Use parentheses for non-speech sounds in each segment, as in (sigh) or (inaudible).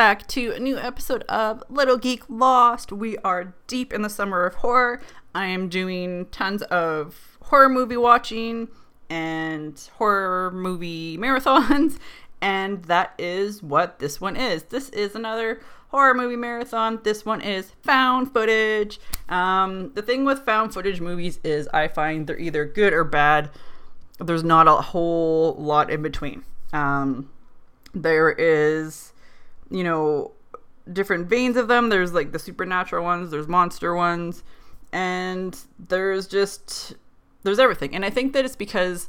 back to a new episode of Little Geek Lost. We are deep in the summer of horror. I am doing tons of horror movie watching and horror movie marathons, (laughs) and that is what this one is. This is another horror movie marathon. This one is found footage. Um, the thing with found footage movies is I find they're either good or bad. There's not a whole lot in between. Um, there is, you know, different veins of them. There's like the supernatural ones, there's monster ones, and there's just there's everything. And I think that it's because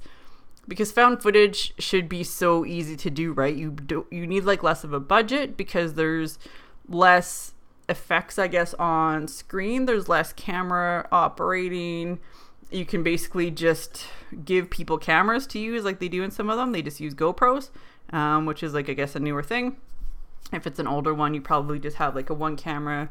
because found footage should be so easy to do, right? You do you need like less of a budget because there's less effects, I guess, on screen. There's less camera operating. You can basically just give people cameras to use like they do in some of them. They just use GoPros, um, which is like, I guess, a newer thing. If it's an older one, you probably just have like a one camera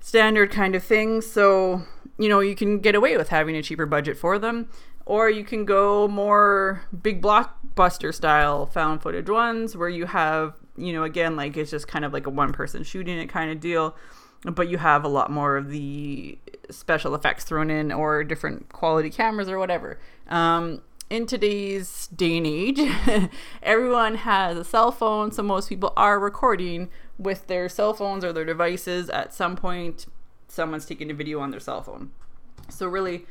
standard kind of thing. So, you know, you can get away with having a cheaper budget for them. Or you can go more big blockbuster style found footage ones where you have you know, again, like it's just kind of like a one person shooting it kind of deal, but you have a lot more of the special effects thrown in or different quality cameras or whatever. Um, in today's day and age, (laughs) everyone has a cell phone, so most people are recording with their cell phones or their devices. At some point, someone's taking a video on their cell phone. So, really,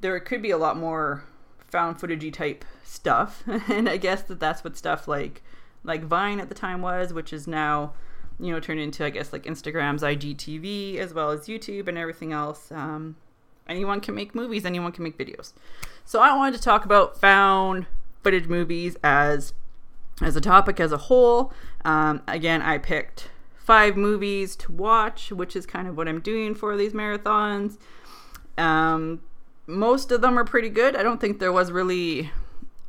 there could be a lot more found footagey type stuff. (laughs) and I guess that that's what stuff like like Vine at the time was, which is now, you know, turned into I guess like Instagram's IGTV as well as YouTube and everything else. Um, anyone can make movies, anyone can make videos. So I wanted to talk about found footage movies as as a topic as a whole. Um, again, I picked five movies to watch, which is kind of what I'm doing for these marathons. Um, most of them are pretty good. I don't think there was really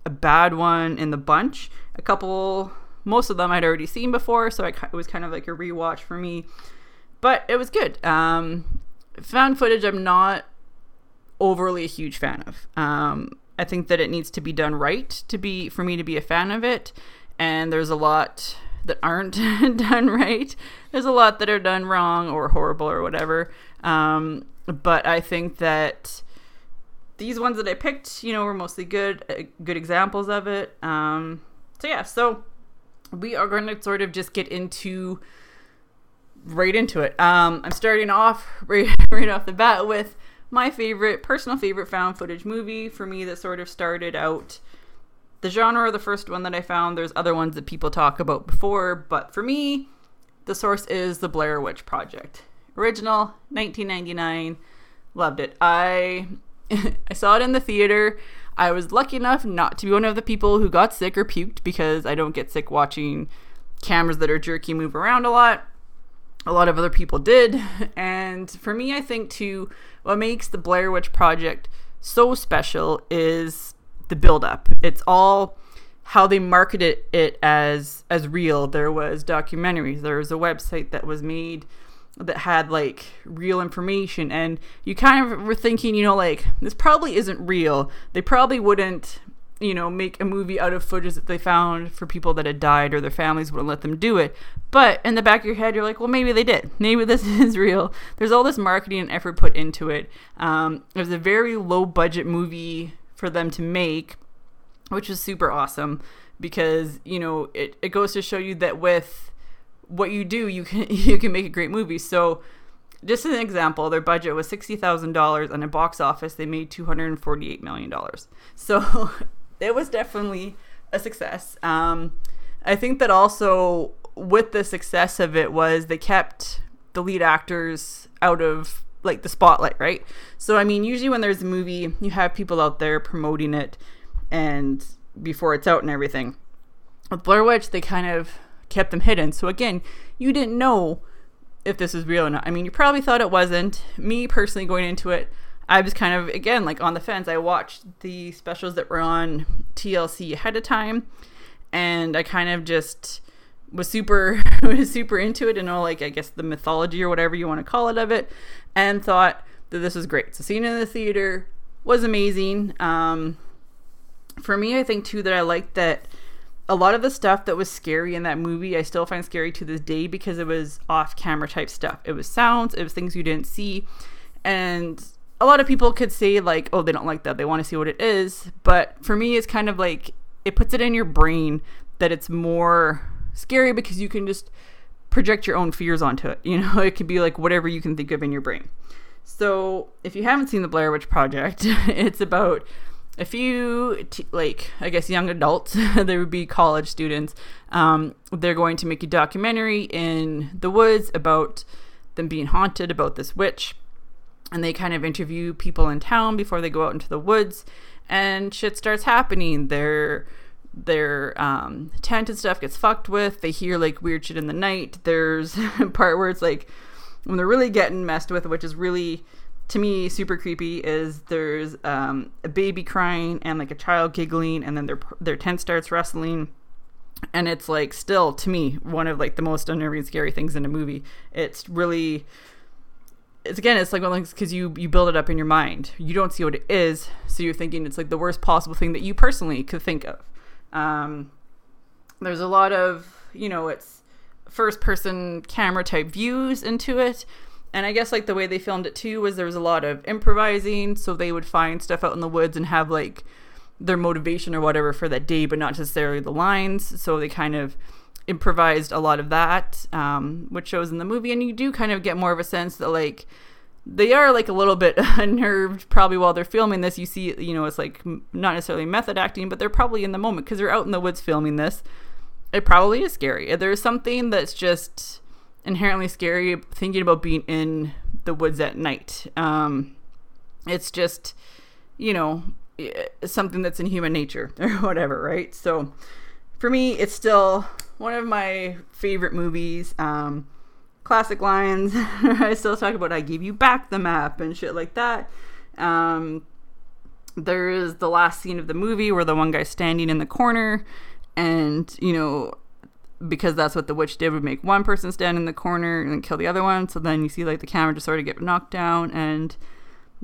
a bad one in the bunch. A couple most of them I'd already seen before, so it was kind of like a rewatch for me. But it was good. Um, found footage, I'm not overly a huge fan of. Um, I think that it needs to be done right to be for me to be a fan of it, and there's a lot that aren't (laughs) done right. There's a lot that are done wrong or horrible or whatever. Um, but I think that these ones that I picked, you know, were mostly good, uh, good examples of it. Um, so yeah, so we are going to sort of just get into right into it. Um, I'm starting off (laughs) right, right off the bat with my favorite, personal favorite found footage movie for me that sort of started out the genre. The first one that I found, there's other ones that people talk about before, but for me, the source is the Blair Witch Project. Original, 1999. Loved it. I (laughs) I saw it in the theater. I was lucky enough not to be one of the people who got sick or puked because I don't get sick watching cameras that are jerky move around a lot. A lot of other people did. (laughs) And for me, I think too, what makes the Blair Witch Project so special is the build up. It's all how they marketed it as as real. There was documentaries, there was a website that was made that had like real information and you kind of were thinking you know like this probably isn't real they probably wouldn't you know make a movie out of footage that they found for people that had died or their families wouldn't let them do it but in the back of your head you're like well maybe they did (laughs) maybe this (laughs) is real there's all this marketing and effort put into it um, it was a very low budget movie for them to make which is super awesome because you know it, it goes to show you that with what you do, you can (laughs) you can make a great movie. So, just as an example, their budget was sixty thousand dollars, and in box office they made two hundred and forty eight million dollars. So, it was definitely a success. Um, I think that also with the success of it was they kept the lead actors out of like the spotlight, right? So I mean, usually when there's a movie, you have people out there promoting it and before it's out and everything. With Blair Witch, they kind of kept them hidden. So again, you didn't know if this was real or not. I mean, you probably thought it wasn't. Me personally going into it, I was kind of again like on the fence. I watched the specials that were on TLC ahead of time, and I kind of just was super (laughs) was super into it and all like I guess the mythology or whatever you want to call it of it, and thought that this was great. So seeing it in the theater was amazing. Um, for me, I think too that I liked that a lot of the stuff that was scary in that movie, I still find scary to this day because it was off camera type stuff. It was sounds, it was things you didn't see. And a lot of people could say, like, oh, they don't like that. They want to see what it is. But for me, it's kind of like it puts it in your brain that it's more scary because you can just project your own fears onto it. (laughs) You know, it could be like whatever you can think of in your brain. So if you haven't seen the Blair Witch Project, (laughs) it's about a few t- like i guess young adults (laughs) they would be college students um, they're going to make a documentary in the woods about them being haunted about this witch and they kind of interview people in town before they go out into the woods and shit starts happening. Their their um, tent and stuff gets fucked with. They hear like weird shit in the night. There's a (laughs) part where it's like when they're really getting messed with which is really to me super creepy is there's um, a baby crying and like a child giggling and then their their tent starts rustling. And it's like still to me one of like the most unnerving scary things in a movie. It's really it's again it's like one because you you build it up in your mind. You don't see what it is so you're thinking it's like the worst possible thing that you personally could think of. Um, there's a lot of you know it's first person camera type views into it. And I guess like the way they filmed it too was there was a lot of improvising, so they would find stuff out in the woods and have like their motivation or whatever for that day, but not necessarily the lines. So they kind of improvised a lot of that, um, which shows in the movie, and you do kind of get more of a sense that like they are like a little bit (laughs) unnerved probably while they're filming this. You see, you know, it's like not necessarily method acting, but they're probably in the moment because they're out in the woods filming this. It probably is scary. There's something that's just inherently scary thinking about being in the woods at night. Um, it's just, you know, something that's in human nature (laughs) or whatever, right? So for me, it's still one of my favorite movies. Um, classic lines. (laughs) I still talk about I gave you back the map and shit like that. Um, there is the last scene of the movie where the one guy's standing in the corner and, you know, because that's what the witch did would make one person stand in the corner and kill the other one so then you see like the camera just sort of get knocked down and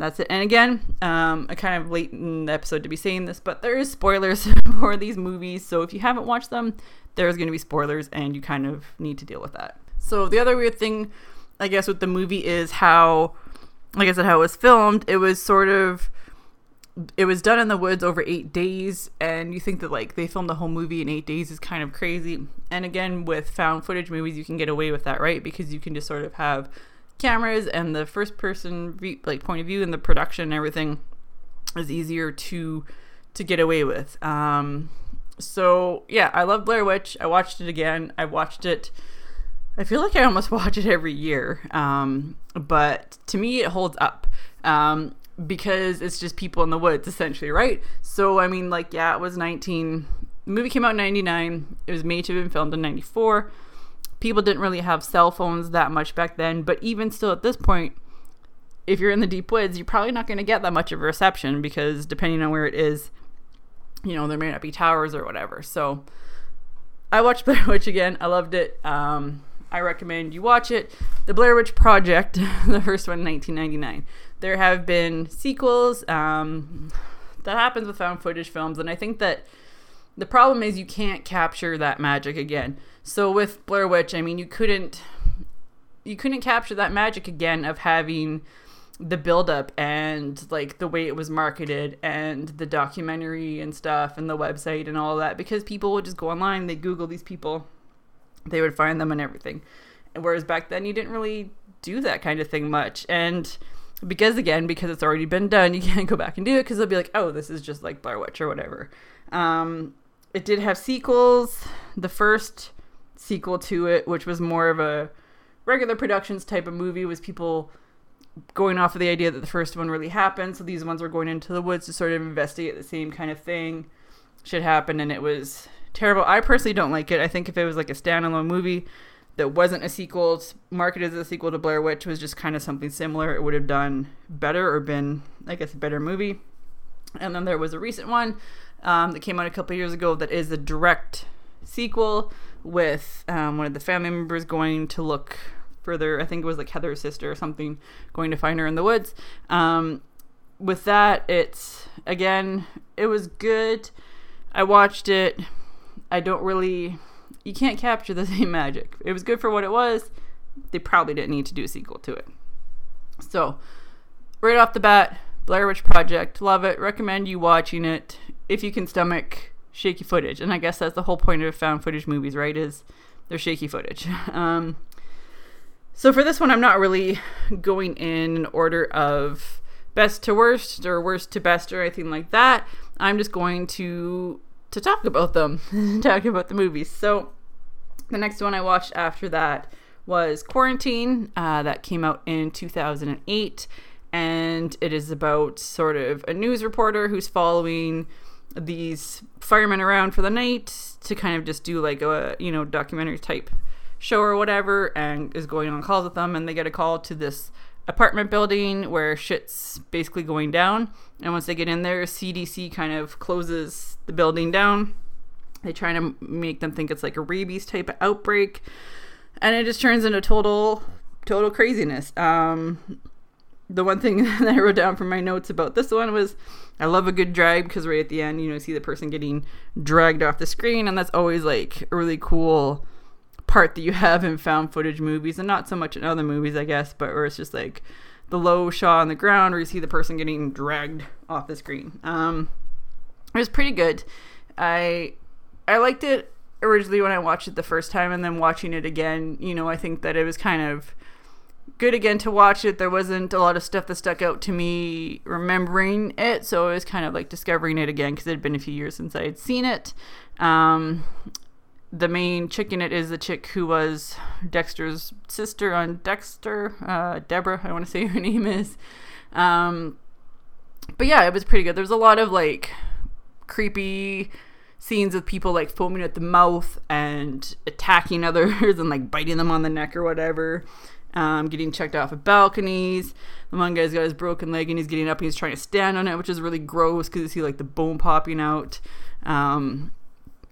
that's it. And again um, i kind of late in the episode to be saying this but there is spoilers (laughs) for these movies. So if you haven't watched them there's going to be spoilers and you kind of need to deal with that. So the other weird thing i guess with the movie is how like i said how it was filmed. It was sort of it was done in the woods over eight days and you think that like they filmed the whole movie in eight days is kind of crazy. And again with found footage movies you can get away with that right? Because you can just sort of have cameras and the first person like point of view and the production and everything is easier to to get away with um so yeah i love blair witch i watched it again i watched it i feel like i almost (laughs) watch it every year um but to me it holds up um because it's just people in the woods essentially, right? So I mean, like, yeah, it was 19. The movie came out in 99. It was made to have been filmed in 94. People didn't really have cell phones that much back then, but even still at this point, if you're in the deep woods, you're probably not going to get that much of a reception because depending on where it is, you know, there may not be towers or whatever. So I watched (laughs) Blair Witch again. I loved it. Um, I recommend you watch it. The Blair Witch Project, (laughs) the first one, 1999. There have been sequels. Um, that happens with found footage films, and I think that the problem is you can't capture that magic again. So with Blair Witch, I mean, you couldn't you couldn't capture that magic again of having the buildup and like the way it was marketed and the documentary and stuff and the website and all that because people would just go online, they Google these people, they would find them and everything. Whereas back then you didn't really do that kind of thing much. And because again, because it's already been done, (laughs) you can't go back and do it because they'll be like, oh, this is just like Blair Witch or whatever. Um, it did have sequels. The first sequel to it, which was more of a regular productions type of movie, was people going off of the idea that the first one really happened. So these ones were going into the woods to sort of investigate the same kind of thing. Should happen, and it was terrible. I personally don't like it. I think if it was like a standalone movie, that wasn't a sequel, marketed as a sequel to Blair Witch, was just kind of something similar. It would have done better or been, I guess, a better movie. And then there was a recent one um, that came out a couple years ago that is a direct sequel with um, one of the family members going to look further. I think it was like Heather's sister or something going to find her in the woods. Um, with that, it's again, it was good. I watched it I don't really. You can't capture the (laughs) same magic. It was good for what it was. They probably didn't need to do a sequel to it. So, right off the bat, Blair Witch Project, love it. Recommend you watching it if you can stomach shaky footage. And I guess that's the whole point of found footage movies, right? Is they're shaky footage. (laughs) Um, so for this one, I'm not really going in order of best to worst or worst to best or anything like that. I'm just going to to talk about them, (laughs) talk about the movies. So the next one I watched after that was Quarantine. Uh, that came out in 2008, and it is about sort of a news reporter who's following these firemen around for the night to kind of just do like a you know documentary type show or whatever and is going on calls with them. And they get a call to this apartment building where shit's basically going down. And once they get in there cdc kind of closes the building down. They try to make them think it's like a rabies type of outbreak. And it just turns into total total craziness. Um the one thing (laughs) that i wrote down from my notes about this one was i love a good drag because right at the end you know see the person getting dragged off the screen and that's always like a really cool part that you have in found footage movies, and not so much in other movies, I guess, but where it's just like the low shot on the ground where you see the person getting dragged off the screen. Um, it was pretty good. I I liked it originally when I watched it the first time, and then watching it again, you know, I think that it was kind of good again to watch it. There wasn't a lot of stuff that stuck out to me remembering it, so it was kind of like discovering it again because it had been a few years since I had seen it. Um, the main chick in it is the chick who was Dexter's sister on Dexter, uh, Deborah, I want to say her (laughs) name is. Um, but yeah, it was pretty good. There's a lot of like creepy scenes of people like foaming at the mouth and attacking (laughs) others and like biting them on the neck or whatever. Um, getting checked off of balconies. The one guy's got his broken leg and he's getting up and he's trying to stand on it, which is really gross because you see like the bone popping out. Um,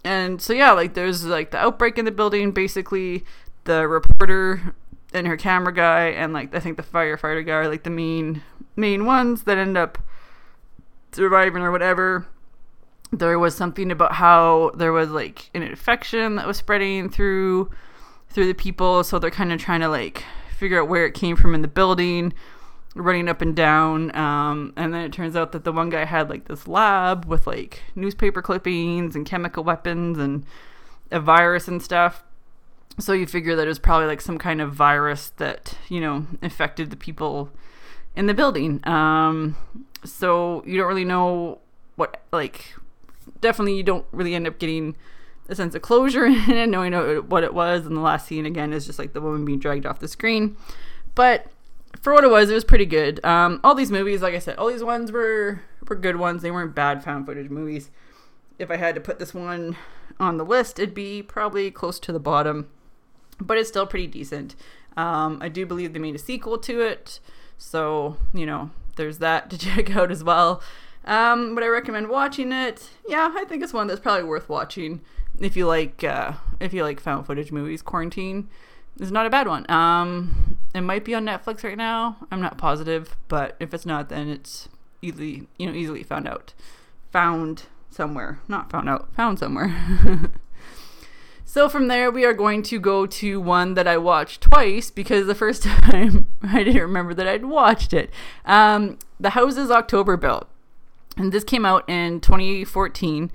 and so yeah, like there's like the outbreak in the building. Basically, the reporter and her camera guy and like I think the firefighter guy are like the main main ones that end up surviving or whatever. There was something about how there was like an infection that was spreading through through the people, so they're kind of trying to like figure out where it came from in the building running up and down. Um, and then it turns out that the one guy had like this lab with like newspaper clippings and chemical weapons and a virus and stuff. So you figure that it was probably like some kind of virus that, you know, infected the people in the building. Um, so you don't really know what, like, definitely you don't really end up getting a sense of closure (laughs) in it, knowing what it was. And the last scene, again, is just like the woman being dragged off the screen. But for what it was, it was pretty good. Um, all these movies, like I said, all these ones were were good ones. They weren't bad found footage movies. If I had to put this one on the list, it'd be probably close to the bottom, but it's still pretty decent. Um, I do believe they made a sequel to it, so you know there's that to (laughs) check out as well. Um, would I recommend watching it? Yeah, I think it's one that's probably worth watching if you like uh, if you like found footage movies. Quarantine is not a bad one. Um, it might be on Netflix right now. I'm not positive, but if it's not, then it's easily you know easily found out, found somewhere, not found out, found somewhere. (laughs) so from there, we are going to go to one that I watched twice because the first (laughs) time I didn't remember that I'd watched it. Um, the Houses October Built, and this came out in 2014.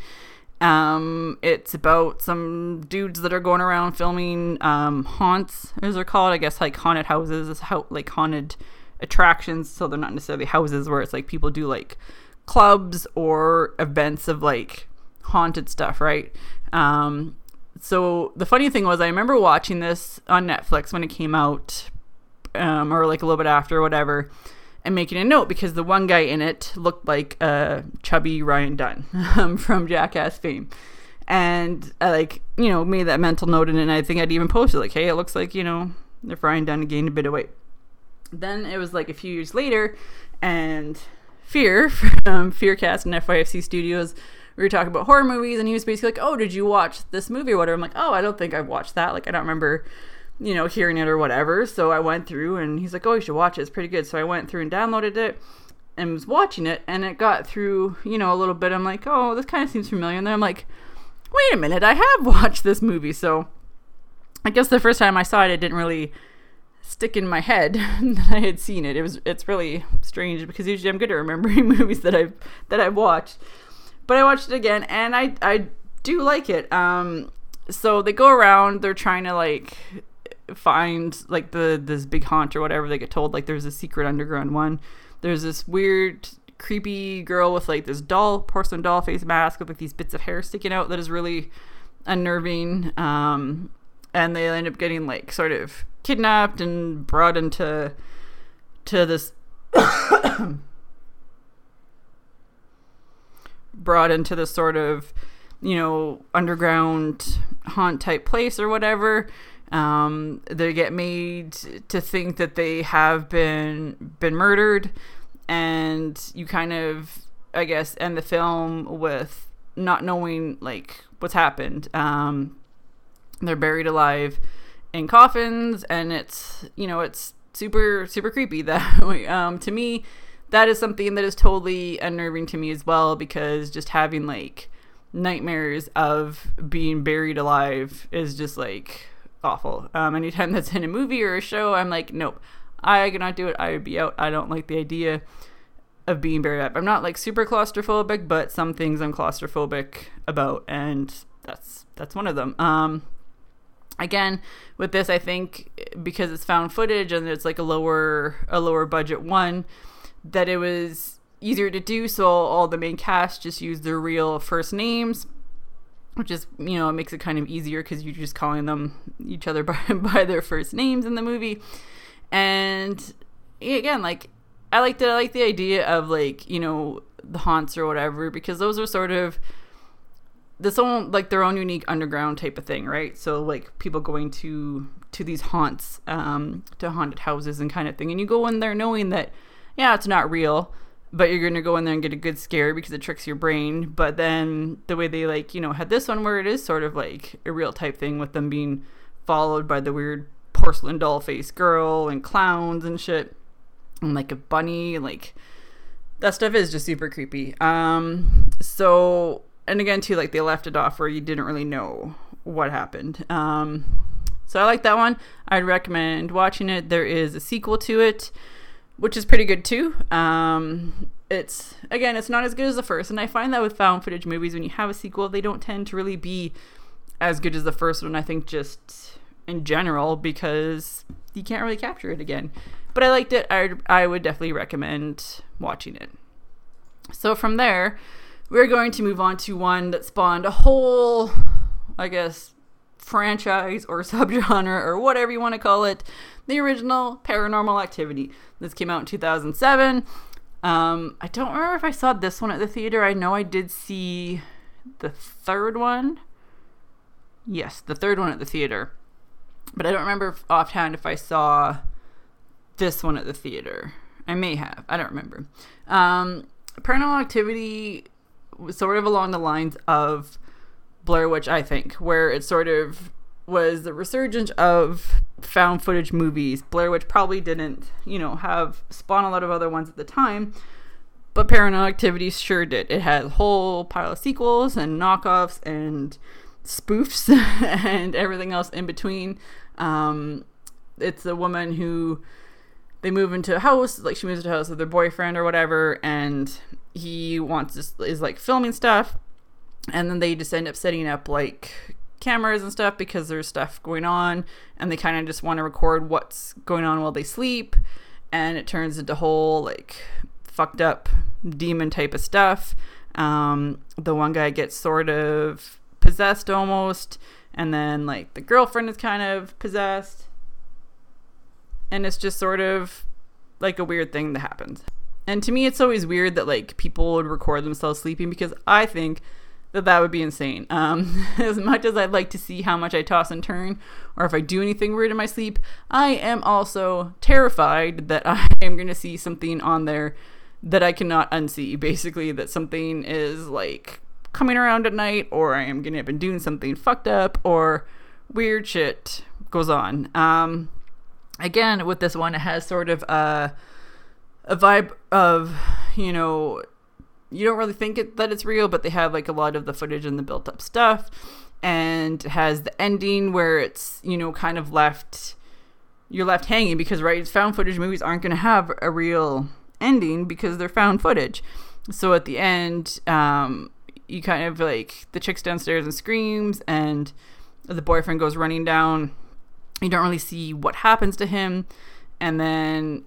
Um, it's about some dudes that are going around filming um, haunts, as they're called. I guess like haunted houses, how like haunted attractions. So they're not necessarily houses where it's like people do like clubs or events of like haunted stuff, right? Um, so the funny thing was, I remember watching this on Netflix when it came out, um, or like a little bit after, whatever and making a note because the one guy in it looked like a chubby Ryan Dunn (laughs) um, from Jackass fame. And I like, you know, made that mental note in it, and I think I'd even posted like, hey, it looks like, you know, if Ryan Dunn gained a bit of weight. Then it was like a few years later and Fear (laughs) from Fearcast and FYFC Studios we were talking about horror movies and he was basically like, Oh, did you watch this movie or whatever? I'm like, Oh, I don't think I've watched that. Like I don't remember you know, hearing it or whatever. So I went through and he's like, oh, you should watch it. It's pretty good. So I went through and downloaded it and was watching it and it got through, you know, a little bit. I'm like, oh, this kind of seems familiar. And then I'm like, wait a minute, I have (laughs) watched this movie. So I guess the first time I saw it, it didn't really stick in my head (laughs) that I had seen it. It was it's really strange because usually I'm good at remembering (laughs) movies that I've that I've watched. But I watched it again and I I do like it. Um so they go around, they're trying to like find like the this big haunt or whatever they get told like there's a secret underground one. There's this weird creepy girl with like this doll porcelain doll face mask with like these bits of hair sticking out that is really unnerving. Um and they end up getting like sort of kidnapped and brought into to this (coughs) brought into this sort of you know underground haunt type place or whatever um, they get made to think that they have been been murdered and you kind of i guess end the film with not knowing like what's happened um, they're buried alive in coffins, and it's you know it's super super creepy. (laughs) That um, to me, that is something that is totally unnerving to me as well because just having like nightmares of being buried alive is just like awful. Um, anytime that's in a movie or a show, I'm like, nope, I cannot do it. I would be out. I don't like the idea of being buried up. I'm not like super claustrophobic, but some things I'm claustrophobic about, and that's that's one of them. Um, again with this i think because it's found footage and it's like a lower a lower budget one that it was easier to do so all the main cast just use their real first names which is you know it makes it kind of easier because you're just calling them each other (laughs) by, by their first names in the movie. And again like i liked it. I like the idea of like you know the haunts or whatever because those are sort of this own like their own unique underground type of thing, right? So like people going to to these haunts, um, to haunted houses and kind of thing, and you go in there knowing that yeah, it's not real, but you're gonna go in there and get a good scare because it tricks your brain. But then the way they like you know had this one where it is sort of like a real type thing with them being followed by the weird porcelain doll face girl and clowns and shit, and like a bunny, like that stuff is just super creepy. Um, so and again too like they left it off where you didn't really know what happened um so i like that one i'd recommend watching it there is a sequel to it which is pretty good too. Um it's again it's not as good as the first and i find that with found footage movies when you have a sequel they don't tend to really be as good as the first one i think just in general because you can't really capture it again. But i liked it. I, I would definitely recommend watching it. So from there we're going to move on to one that spawned a whole, I guess, franchise or (laughs) subgenre or whatever you want to call it. The original Paranormal Activity. This came out in 2007. Um, I don't remember if I saw this one at the theater. I know I did see the third one. Yes, the third one at the theater. But I don't remember offhand if I saw this one at the theater. I may have. I don't remember. Um, Paranormal Activity was sort of along the lines of Blair Witch, I think, where it sort of was the resurgence of found footage movies. Blair Witch probably didn't, you know, have spawn a lot of other ones at the time, but Paranormal Activity sure did. It had a whole pile of sequels and knockoffs and spoofs (laughs) and everything else in between. Um, it's a woman who they move into a house, like she moves into a house with her boyfriend or whatever, and he wants to, is like filming stuff, and then they just end up setting up like cameras and stuff because there's stuff going on, and they kind of just want to record what's going on while they sleep, and it turns into whole like fucked up demon type of stuff. Um, the one guy gets sort of possessed almost, and then like the girlfriend is kind of possessed and it's just sort of like a weird thing that happens. And to me, it's always weird that like people would record themselves sleeping because I think that that would be insane. Um, (laughs) as much as I'd like to see how much I toss and turn, or if I do anything weird in my sleep, I am also terrified that (laughs) I am going to see something on there that I cannot unsee. Basically, that something is like coming around at night, or I am going to have been doing something fucked up, or weird shit goes on. Um, again with this one it has sort of a a vibe of you know you don't really think it, that it's real, but they have like a lot of the footage and the built up stuff, and has the ending where it's you know kind of left you're left hanging because right found footage movies aren't going to have a real ending because they're found footage. So at the end, um, you kind of like the chick's downstairs and screams, and the boyfriend goes running down. You don't really see what happens to him, and then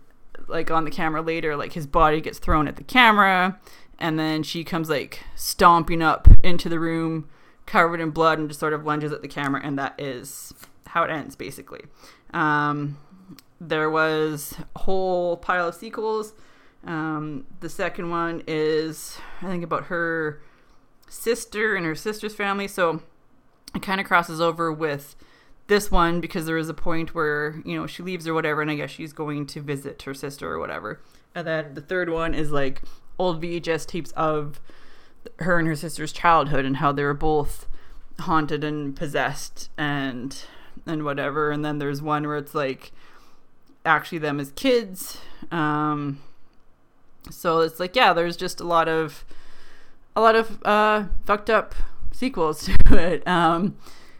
like on the camera later, like his body gets thrown at the camera, and then she comes like stomping up into the room covered in blood and just sort of lunges at the camera, and that is how it ends basically. Um, there was a whole pile of sequels. Um, the second one is, I think, about her sister and her sister's family. So it kind of crosses over with this one because there is a point where, you know, she leaves or whatever, and I guess she's going to visit her sister or whatever. And then the third one is like old VHS tapes of her and her sister's childhood and how they were both haunted and possessed and and whatever. And then there's one where it's like actually them as kids. Um, so it's like yeah, there's just a lot of a lot of uh, fucked up sequels (laughs) to it, um,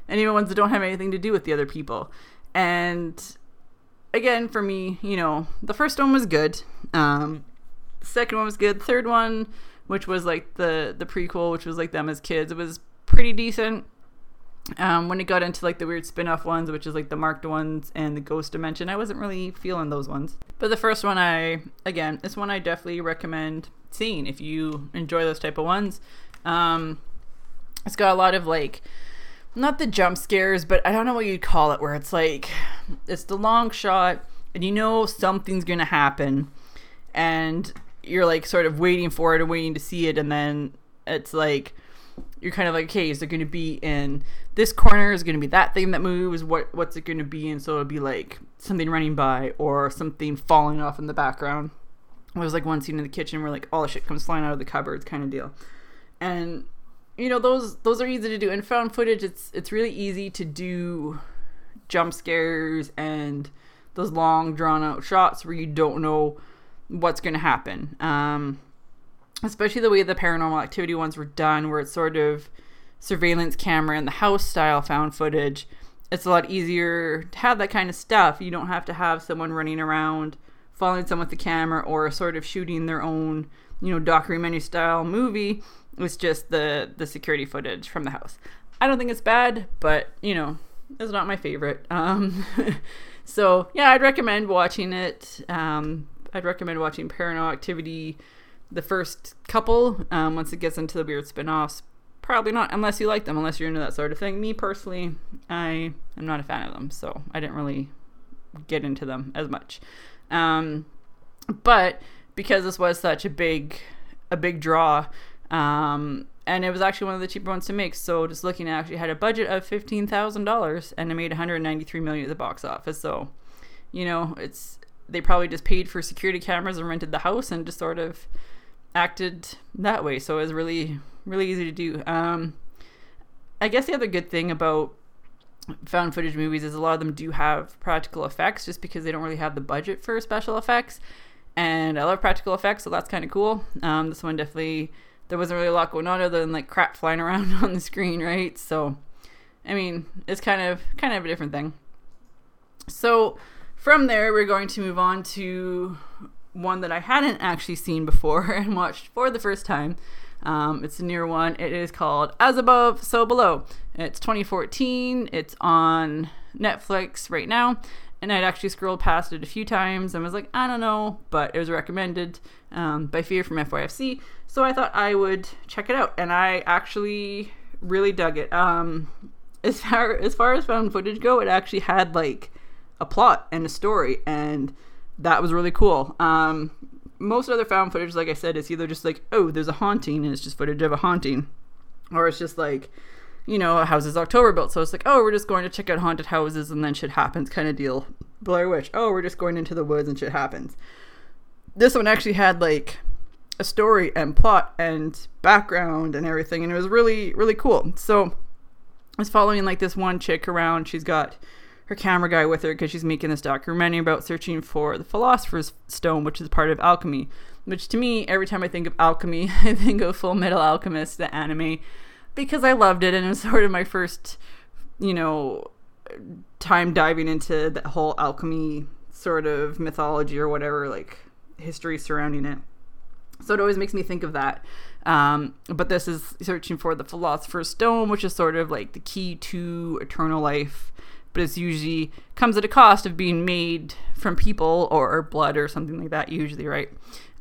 and even ones that don't have anything to do with the other people. And again, for me, you know, the first one was good. Um, second one was good. Third one, which was like the the prequel, which was like them as kids, it was pretty decent. Um, when it got into like the weird spin-off ones, which is like the marked ones and the ghost dimension, I wasn't really feeling those ones. But the first one, I again, this one I definitely recommend seeing if you enjoy those type of ones. Um, it's got a lot of like, not the jump scares, but I don't know what you'd call it, where it's like, it's the long shot and you know something's gonna happen, and you're like sort of waiting for it and waiting to see it, and then it's like you're kind of like, okay, is it going to be in this corner? Is going to be that thing that moves? What what's it going to be? And so it'll be like something running by or something falling off in the background. It was like one scene in the kitchen where like all the shit comes flying out of the cupboards, kind of deal. And you know those those are easy to do. In found footage, it's it's really easy to do jump scares and those long drawn out shots where you don't know what's going to happen. Um, especially the way the paranormal activity ones were done, where it's sort of surveillance camera in the house style found footage. It's a lot easier to have that kind of stuff. You don't have to have someone running around following someone with the camera or sort of shooting their own, you know, documentary style movie. It's just the the security footage from the house. I don't think it's bad, but you know, it's not my favorite. Um, (laughs) so yeah, I'd recommend watching it. Um, I'd recommend watching Paranormal Activity the first couple. Um, once it gets into the weird spin-offs, probably not unless you like them, unless you're into that sort of thing. Me personally, I am not a fan of them, so I didn't really get into them as much. Um, but because this was such a big, a big draw, um, and it was actually one of the cheaper ones to make. So just looking at actually had a budget of fifteen thousand dollars, and it made one hundred ninety three million at the box office. So, you know, it's they probably just paid for security cameras and rented the house and just sort of acted that way. So it was really, really easy to do. Um, I guess the other good thing about found footage movies is a lot of them do have practical effects just because they don't really have the budget for special effects. And I love practical effects, so that's kind of cool. Um, this one definitely, there wasn't really a lot going on other than like crap flying around (laughs) on the screen, right? So, I mean, it's kind of kind of a different thing. So, from there, we're going to move on to one that I hadn't actually seen before (laughs) and watched for the first time. Um, it's a newer one. It is called As Above, So Below. It's 2014. It's on Netflix right now. And I'd actually scrolled past it a few times and was like, I don't know, but it was recommended um, by Fear from FYFC. So I thought I would check it out. And I actually really dug it. Um, (laughs) as far as far as found footage go, it actually had like a plot and a story and that was really cool. Um, most other found footage, like I said, is either just like, oh, there's a haunting, and it's just footage of a haunting, or it's just like, you know, a house is October built, so it's like, oh, we're just going to check out haunted houses, and then shit happens, kind of deal. Blair Witch, oh, we're just going into the woods and shit happens. This one actually had like a story and plot and background and everything, and it was really, really cool. So I was following like this one chick around. She's got her camera guy with her because she's making this documentary about searching for the philosopher's stone which is part of alchemy which to me, every time I think of alchemy, (laughs) I think of Fullmetal Alchemist, the anime, because I loved it and it was (laughs) sort of my first, you know, time diving into the whole alchemy sort of mythology or whatever, like history surrounding it. So it always makes me think of that. Um, but this is searching for the philosopher's stone, which is sort of like the key to eternal life. But it's usually comes at a cost of being made from people or blood or something like that. Usually, right?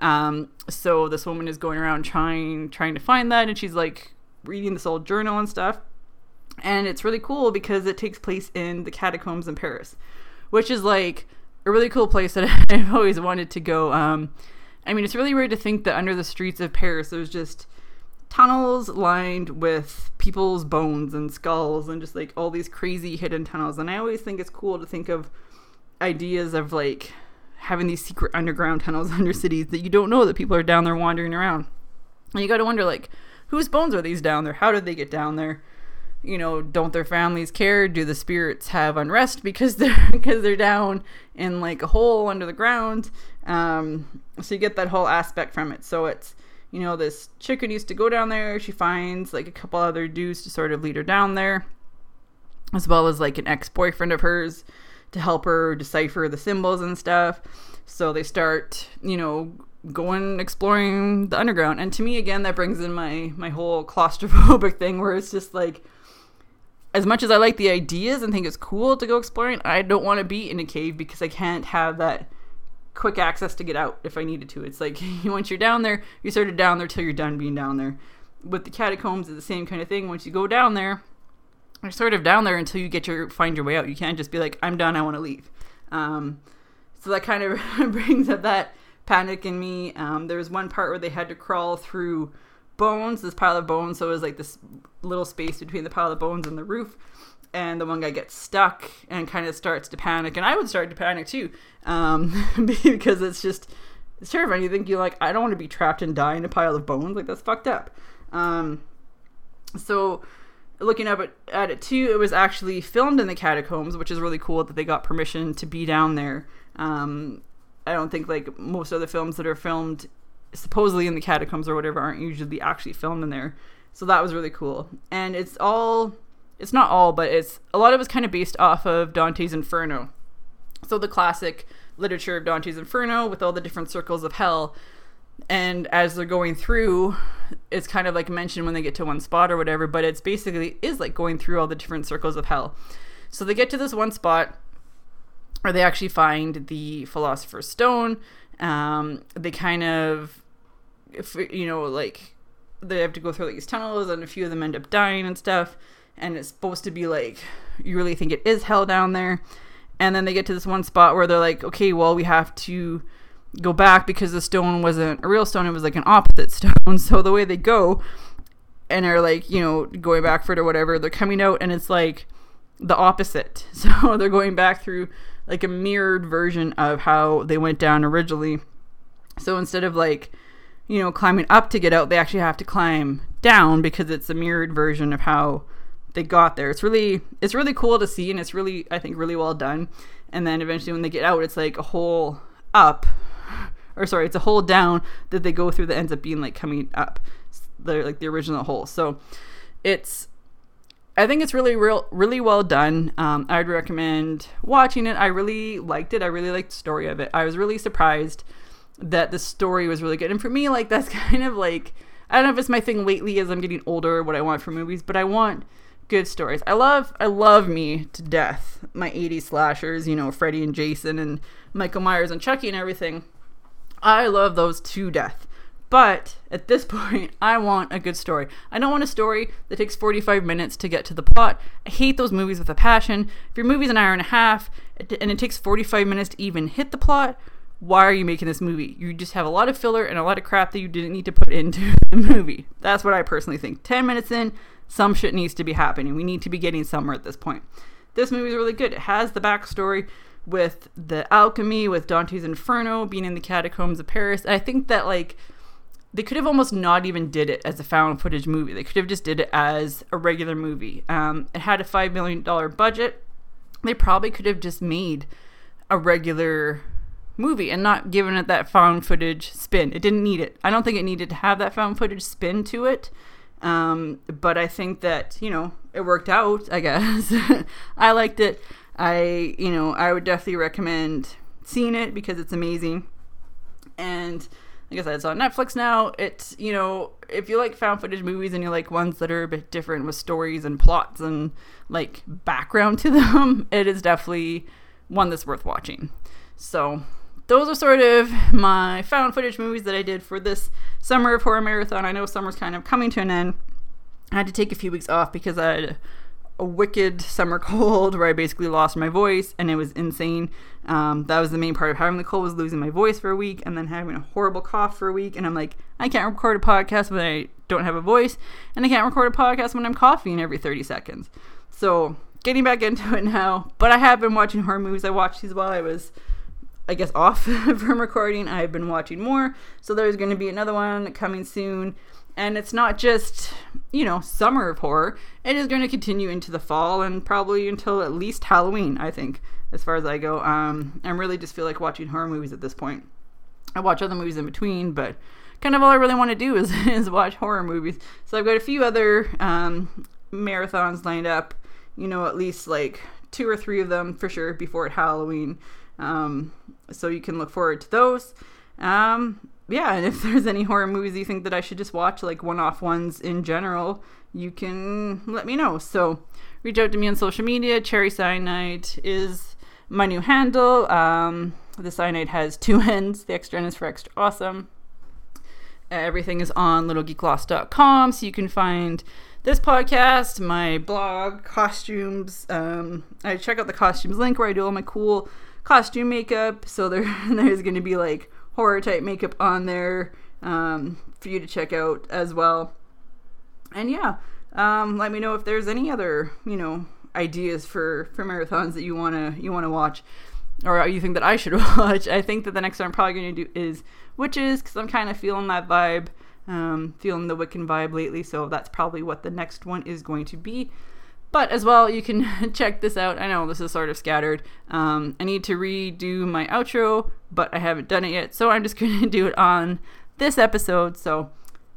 Um, so this woman is going around trying trying to find that, and she's like reading this old journal and stuff. And it's really cool because it takes place in the catacombs in Paris, which is like a really cool place that (laughs) I've always wanted to go. Um, I mean, it's really weird to think that under the streets of Paris, there's just tunnels lined with people's bones and skulls and just like all these crazy hidden tunnels. And I always think it's cool to think of ideas of like having these secret underground tunnels (laughs) under cities that you don't know that people are down there wandering around. And you got to wonder like, whose bones are these down there? How did they get down there? You know, don't their families care? Do the spirits have unrest because (laughs) they're because they're down in like a hole under the ground? Um, so you get that whole aspect from it. So it's you know this chicken used to go down there. She finds like a couple other dudes to sort of lead her down there, as well as like an ex boyfriend of hers to help her decipher the symbols and stuff. So they start, you know, going exploring the underground. And to me again that brings in my my whole claustrophobic (laughs) thing where it's just like as much as I like the ideas and think it's cool to go exploring, I don't want to be in a cave because I can't have that quick access to get out if I needed to. It's like (laughs) once you're down there, you're sort of down there till you're done being down there. With the catacombs, it's the same kind of thing. Once you go down there, you're sort of down there until you get your find your way out. You can't just be like, I'm done, I want to leave. Um, so that kind of (laughs) brings up that panic in me. Um, there was one part where they had to crawl through bones, this pile of bones. So it was like this little space between the pile of bones and the roof. And the one guy gets stuck and kind of starts to panic. And I would start to panic too um, (laughs) because it's just, it's terrifying. You think you're like, I don't want to be trapped and die in a pile of bones. Like, that's fucked up. Um, so looking up at, at it too, it was actually filmed in the catacombs, which is really cool that they got permission to be down there. Um, I don't think like most other films that are filmed supposedly in the catacombs or whatever aren't usually actually filmed in there. So that was really cool. And it's all it's not all, but it's a lot of it's kind of based off of Dante's Inferno. So the classic literature of Dante's Inferno with all the different circles of hell. And as they're going through, it's kind of like mentioned when they get to one spot or whatever, but it's basically is like going through all the different circles of hell. So they get to this one spot where they actually find the Philosopher's Stone. Um, they kind of, if, you know, like they have to go through these tunnels, and a few of them end up dying and stuff. And it's supposed to be like you really think it is hell down there. And then they get to this one spot where they're like, okay, well, we have to go back because the stone wasn't a real stone; it was like an opposite (laughs) stone. So the way they go and are like, you know, going back for it or whatever, they're coming out and it's like the opposite. (laughs) So they're going back through like a mirrored version of how they went down originally. So instead of like, you know, climbing up to get out, they actually have to climb down because it's a mirrored version of how they got there. It's really it's really cool to see and it's really I think really well done. And then eventually when they get out, it's like a whole up or sorry, it's a hole down that they go through that ends up being like coming up. Like the original hole. So it's I think it's really real, really well done. Um, I'd recommend watching it. I really liked it. I really liked the story of it. I was really surprised that the story was really good. And for me, like that's (laughs) kind of like I don't know if it's my thing lately as I'm getting older, what I want for movies, but I want good stories. I love I love me to death my 80s slashers, you know, Freddy and Jason and Michael Myers and Chucky and everything. I love those to death. But at this (laughs) point, I want a good story. I don't want a story that takes 45 minutes to get to the plot. I hate those movies with a passion. If your movie's an hour and a half and it takes 45 minutes to even hit the plot, why are you making this movie? You just have a lot of filler and a lot of crap that you didn't need to put (laughs) into the movie. That's what I personally think. 10 minutes in, some shit needs to be happening. We need to be getting somewhere at this point. This movie is really good. It has the backstory with the alchemy, with Dante's Inferno being in the catacombs of Paris. And I think that, like, they could have almost not even did it as a found footage movie. They could have just did it as a regular movie. Um, it had a five million dollar budget. They probably could have just made a regular movie and not giving it that found footage spin. It didn't need it. I don't think it needed to have that found footage spin to it. Um, but I think that, you know, it worked out, I guess. (laughs) I liked it. I, you know, I would definitely recommend seeing it because it's amazing. And like I said, it's on Netflix now. It's, you know, if you like found footage movies and you like ones that are a bit different with stories and plots and like background to (laughs) them, it is definitely one that's worth watching. So, those are sort of my found footage movies that I did for this summer of horror marathon. I know summer's kind of coming to an end. I had to take a few weeks off because I had a wicked summer (laughs) cold where I basically lost my voice and it was insane. Um, that was the main part of having the cold was losing my voice for a week and then having a horrible cough for a week. And I'm like, I can't record a podcast when I don't have a voice and I can't record a podcast when I'm coughing every 30 seconds. So getting back into it now, but I have been watching horror movies. I watched these while I was I guess off (laughs) from recording. I've been watching more, so there's going to be another one coming soon. And it's not just, you know, summer of horror. It is going to continue into the fall and probably until at least Halloween, I think, as far as I go. Um, I really just feel like watching horror movies at this point. I watch other movies in between, but kind of all I really want to do is, (laughs) is watch horror movies. So I've got a few other um, marathons lined up, you know, at least like two or three of them for sure before Halloween. Um, so you can look forward to those. Um, yeah, and if (laughs) there's any horror movies you think that I should just watch, like one off ones in general, you can let me know. So reach out to me on social media. Cherry Cyanide is my new handle. Um, the cyanide has two (laughs) ends. The extra end is for extra awesome. Everything is on littlegeeklost.com, so you can find this podcast, my blog, costumes. Um, I check out the costumes link where I do all my cool costume makeup. So there (laughs) there's going to be like horror type makeup on there um, for you to check out as well. And yeah, um, let me know if there's any other you know ideas for for marathons that you wanna you wanna watch or you think that I should (laughs) watch. I think that the next one I'm probably going to do is Witches because I'm kind of feeling that vibe, um, feeling the Wiccan vibe lately. So that's probably what the next one is going to be. But as well, you can (laughs) check this out. I know this is sort of scattered. Um, I need to redo my outro, but I haven't done it yet. So I'm just (laughs) going to do it on this episode. So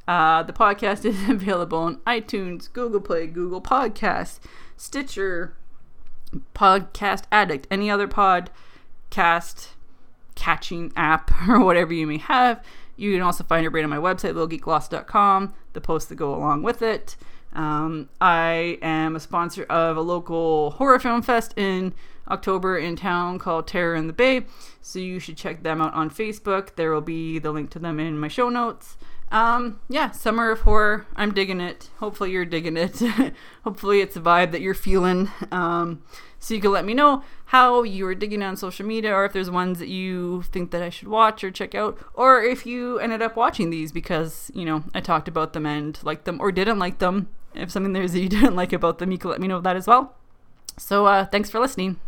uh, the podcast (laughs) is available on iTunes, Google Play, Google Podcasts, Stitcher, Podcast Addict, any other podcast catching app or whatever you may have. You can also find it right on my website, littlegeeklost.com, the posts that go along with it. Um, I am a sponsor of a local horror film fest in October in town called Terror in the Bay. So you should check them out on Facebook. There will be the link to them in my show notes. Um, yeah, Summer of Horror. I'm digging it. Hopefully you're digging it. (laughs) Hopefully it's a vibe that you're feeling. Um, so you can let me know how you are digging on social media or if there's ones that you think that I should watch or check out or if you ended up watching these because, you know, I talked about them and liked them or didn't like them if something there is that you (laughs) didn't like about them, you can let me know that as well. So uh, thanks for listening.